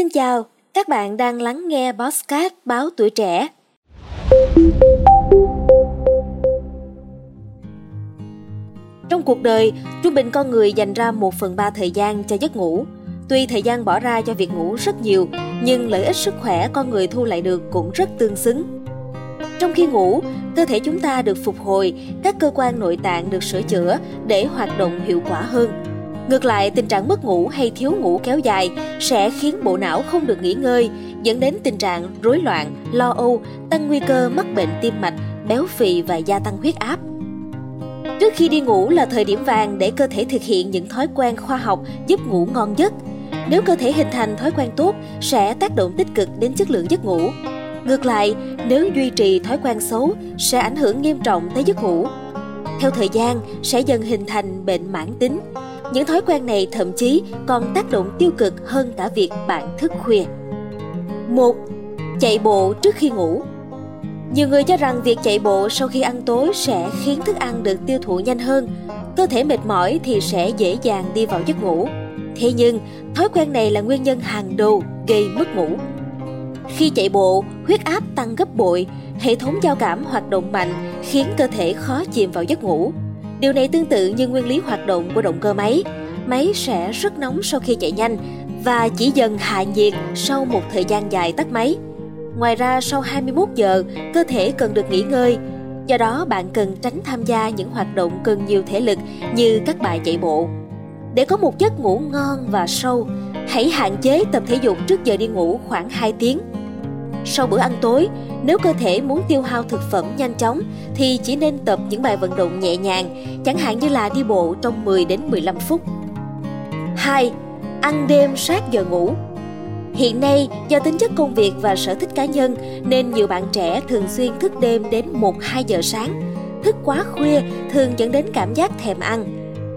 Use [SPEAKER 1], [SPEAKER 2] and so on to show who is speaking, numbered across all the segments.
[SPEAKER 1] Xin chào, các bạn đang lắng nghe Bosscat báo tuổi trẻ. Trong cuộc đời, trung bình con người dành ra 1 phần 3 thời gian cho giấc ngủ. Tuy thời gian bỏ ra cho việc ngủ rất nhiều, nhưng lợi ích sức khỏe con người thu lại được cũng rất tương xứng. Trong khi ngủ, cơ thể chúng ta được phục hồi, các cơ quan nội tạng được sửa chữa để hoạt động hiệu quả hơn. Ngược lại, tình trạng mất ngủ hay thiếu ngủ kéo dài sẽ khiến bộ não không được nghỉ ngơi, dẫn đến tình trạng rối loạn, lo âu, tăng nguy cơ mắc bệnh tim mạch, béo phì và gia tăng huyết áp. Trước khi đi ngủ là thời điểm vàng để cơ thể thực hiện những thói quen khoa học giúp ngủ ngon giấc. Nếu cơ thể hình thành thói quen tốt sẽ tác động tích cực đến chất lượng giấc ngủ. Ngược lại, nếu duy trì thói quen xấu sẽ ảnh hưởng nghiêm trọng tới giấc ngủ. Theo thời gian sẽ dần hình thành bệnh mãn tính. Những thói quen này thậm chí còn tác động tiêu cực hơn cả việc bạn thức khuya. 1. Chạy bộ trước khi ngủ nhiều người cho rằng việc chạy bộ sau khi ăn tối sẽ khiến thức ăn được tiêu thụ nhanh hơn, cơ thể mệt mỏi thì sẽ dễ dàng đi vào giấc ngủ. Thế nhưng, thói quen này là nguyên nhân hàng đầu gây mất ngủ. Khi chạy bộ, huyết áp tăng gấp bội, hệ thống giao cảm hoạt động mạnh khiến cơ thể khó chìm vào giấc ngủ. Điều này tương tự như nguyên lý hoạt động của động cơ máy. Máy sẽ rất nóng sau khi chạy nhanh và chỉ dần hạ nhiệt sau một thời gian dài tắt máy. Ngoài ra sau 21 giờ, cơ thể cần được nghỉ ngơi. Do đó bạn cần tránh tham gia những hoạt động cần nhiều thể lực như các bài chạy bộ. Để có một giấc ngủ ngon và sâu, hãy hạn chế tập thể dục trước giờ đi ngủ khoảng 2 tiếng. Sau bữa ăn tối, nếu cơ thể muốn tiêu hao thực phẩm nhanh chóng thì chỉ nên tập những bài vận động nhẹ nhàng, chẳng hạn như là đi bộ trong 10 đến 15 phút. 2. Ăn đêm sát giờ ngủ Hiện nay, do tính chất công việc và sở thích cá nhân nên nhiều bạn trẻ thường xuyên thức đêm đến 1-2 giờ sáng. Thức quá khuya thường dẫn đến cảm giác thèm ăn.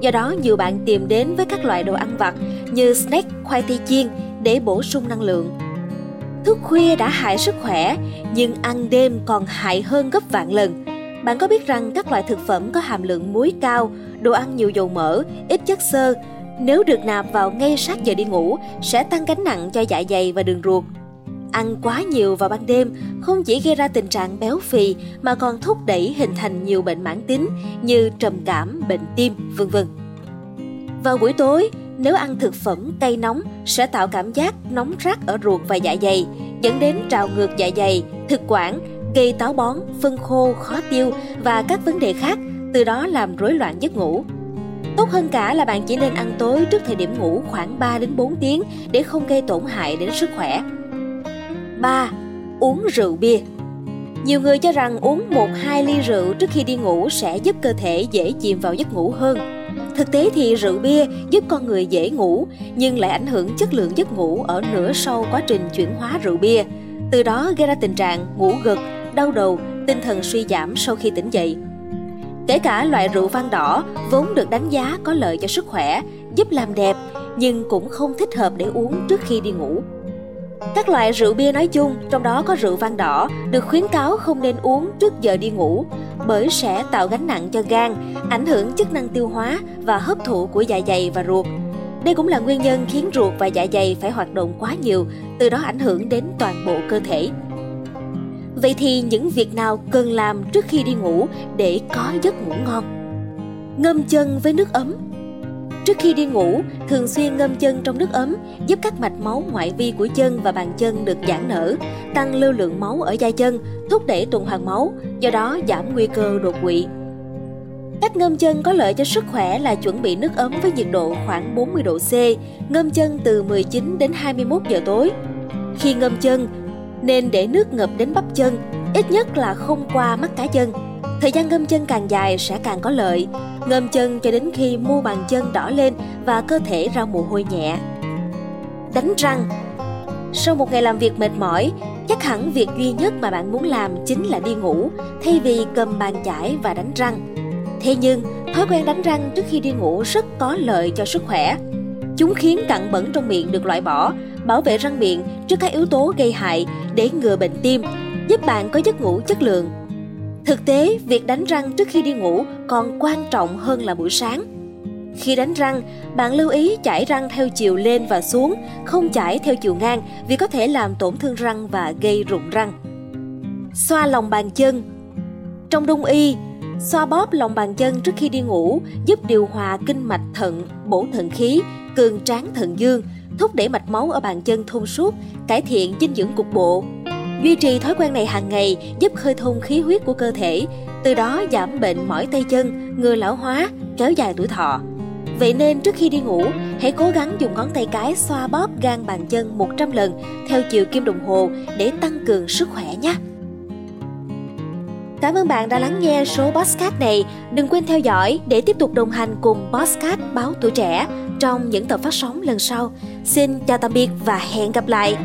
[SPEAKER 1] Do đó, nhiều bạn tìm đến với các loại đồ ăn vặt như snack, khoai tây chiên để bổ sung năng lượng. Thức khuya đã hại sức khỏe, nhưng ăn đêm còn hại hơn gấp vạn lần. Bạn có biết rằng các loại thực phẩm có hàm lượng muối cao, đồ ăn nhiều dầu mỡ, ít chất xơ nếu được nạp vào ngay sát giờ đi ngủ sẽ tăng gánh nặng cho dạ dày và đường ruột. Ăn quá nhiều vào ban đêm không chỉ gây ra tình trạng béo phì mà còn thúc đẩy hình thành nhiều bệnh mãn tính như trầm cảm, bệnh tim, vân vân. Vào buổi tối, nếu ăn thực phẩm cay nóng sẽ tạo cảm giác nóng rát ở ruột và dạ dày, dẫn đến trào ngược dạ dày, thực quản, gây táo bón, phân khô, khó tiêu và các vấn đề khác, từ đó làm rối loạn giấc ngủ. Tốt hơn cả là bạn chỉ nên ăn tối trước thời điểm ngủ khoảng 3 đến 4 tiếng để không gây tổn hại đến sức khỏe. 3. Uống rượu bia Nhiều người cho rằng uống 1-2 ly rượu trước khi đi ngủ sẽ giúp cơ thể dễ chìm vào giấc ngủ hơn. Thực tế thì rượu bia giúp con người dễ ngủ nhưng lại ảnh hưởng chất lượng giấc ngủ ở nửa sau quá trình chuyển hóa rượu bia. Từ đó gây ra tình trạng ngủ gật, đau đầu, tinh thần suy giảm sau khi tỉnh dậy. Kể cả loại rượu vang đỏ vốn được đánh giá có lợi cho sức khỏe, giúp làm đẹp nhưng cũng không thích hợp để uống trước khi đi ngủ. Các loại rượu bia nói chung, trong đó có rượu vang đỏ, được khuyến cáo không nên uống trước giờ đi ngủ bởi sẽ tạo gánh nặng cho gan, ảnh hưởng chức năng tiêu hóa và hấp thụ của dạ dày và ruột. Đây cũng là nguyên nhân khiến ruột và dạ dày phải hoạt động quá nhiều, từ đó ảnh hưởng đến toàn bộ cơ thể. Vậy thì những việc nào cần làm trước khi đi ngủ để có giấc ngủ ngon? Ngâm chân với nước ấm Trước khi đi ngủ, thường xuyên ngâm chân trong nước ấm giúp các mạch máu ngoại vi của chân và bàn chân được giãn nở, tăng lưu lượng máu ở da chân, thúc đẩy tuần hoàn máu, do đó giảm nguy cơ đột quỵ. Cách ngâm chân có lợi cho sức khỏe là chuẩn bị nước ấm với nhiệt độ khoảng 40 độ C, ngâm chân từ 19 đến 21 giờ tối. Khi ngâm chân, nên để nước ngập đến bắp chân, ít nhất là không qua mắt cá chân. Thời gian ngâm chân càng dài sẽ càng có lợi. Ngâm chân cho đến khi mu bàn chân đỏ lên và cơ thể ra mồ hôi nhẹ. Đánh răng Sau một ngày làm việc mệt mỏi, chắc hẳn việc duy nhất mà bạn muốn làm chính là đi ngủ, thay vì cầm bàn chải và đánh răng. Thế nhưng, thói quen đánh răng trước khi đi ngủ rất có lợi cho sức khỏe. Chúng khiến cặn bẩn trong miệng được loại bỏ, bảo vệ răng miệng trước các yếu tố gây hại để ngừa bệnh tim, giúp bạn có giấc ngủ chất lượng. Thực tế, việc đánh răng trước khi đi ngủ còn quan trọng hơn là buổi sáng. Khi đánh răng, bạn lưu ý chải răng theo chiều lên và xuống, không chải theo chiều ngang vì có thể làm tổn thương răng và gây rụng răng. Xoa lòng bàn chân Trong đông y, xoa bóp lòng bàn chân trước khi đi ngủ giúp điều hòa kinh mạch thận, bổ thận khí, cường tráng thận dương, thúc đẩy mạch máu ở bàn chân thông suốt, cải thiện dinh dưỡng cục bộ. Duy trì thói quen này hàng ngày giúp khơi thông khí huyết của cơ thể, từ đó giảm bệnh mỏi tay chân, ngừa lão hóa, kéo dài tuổi thọ. Vậy nên trước khi đi ngủ, hãy cố gắng dùng ngón tay cái xoa bóp gan bàn chân 100 lần theo chiều kim đồng hồ để tăng cường sức khỏe nhé. Cảm ơn bạn đã lắng nghe số podcast này. Đừng quên theo dõi để tiếp tục đồng hành cùng podcast Báo Tuổi Trẻ trong những tập phát sóng lần sau. Xin chào tạm biệt và hẹn gặp lại.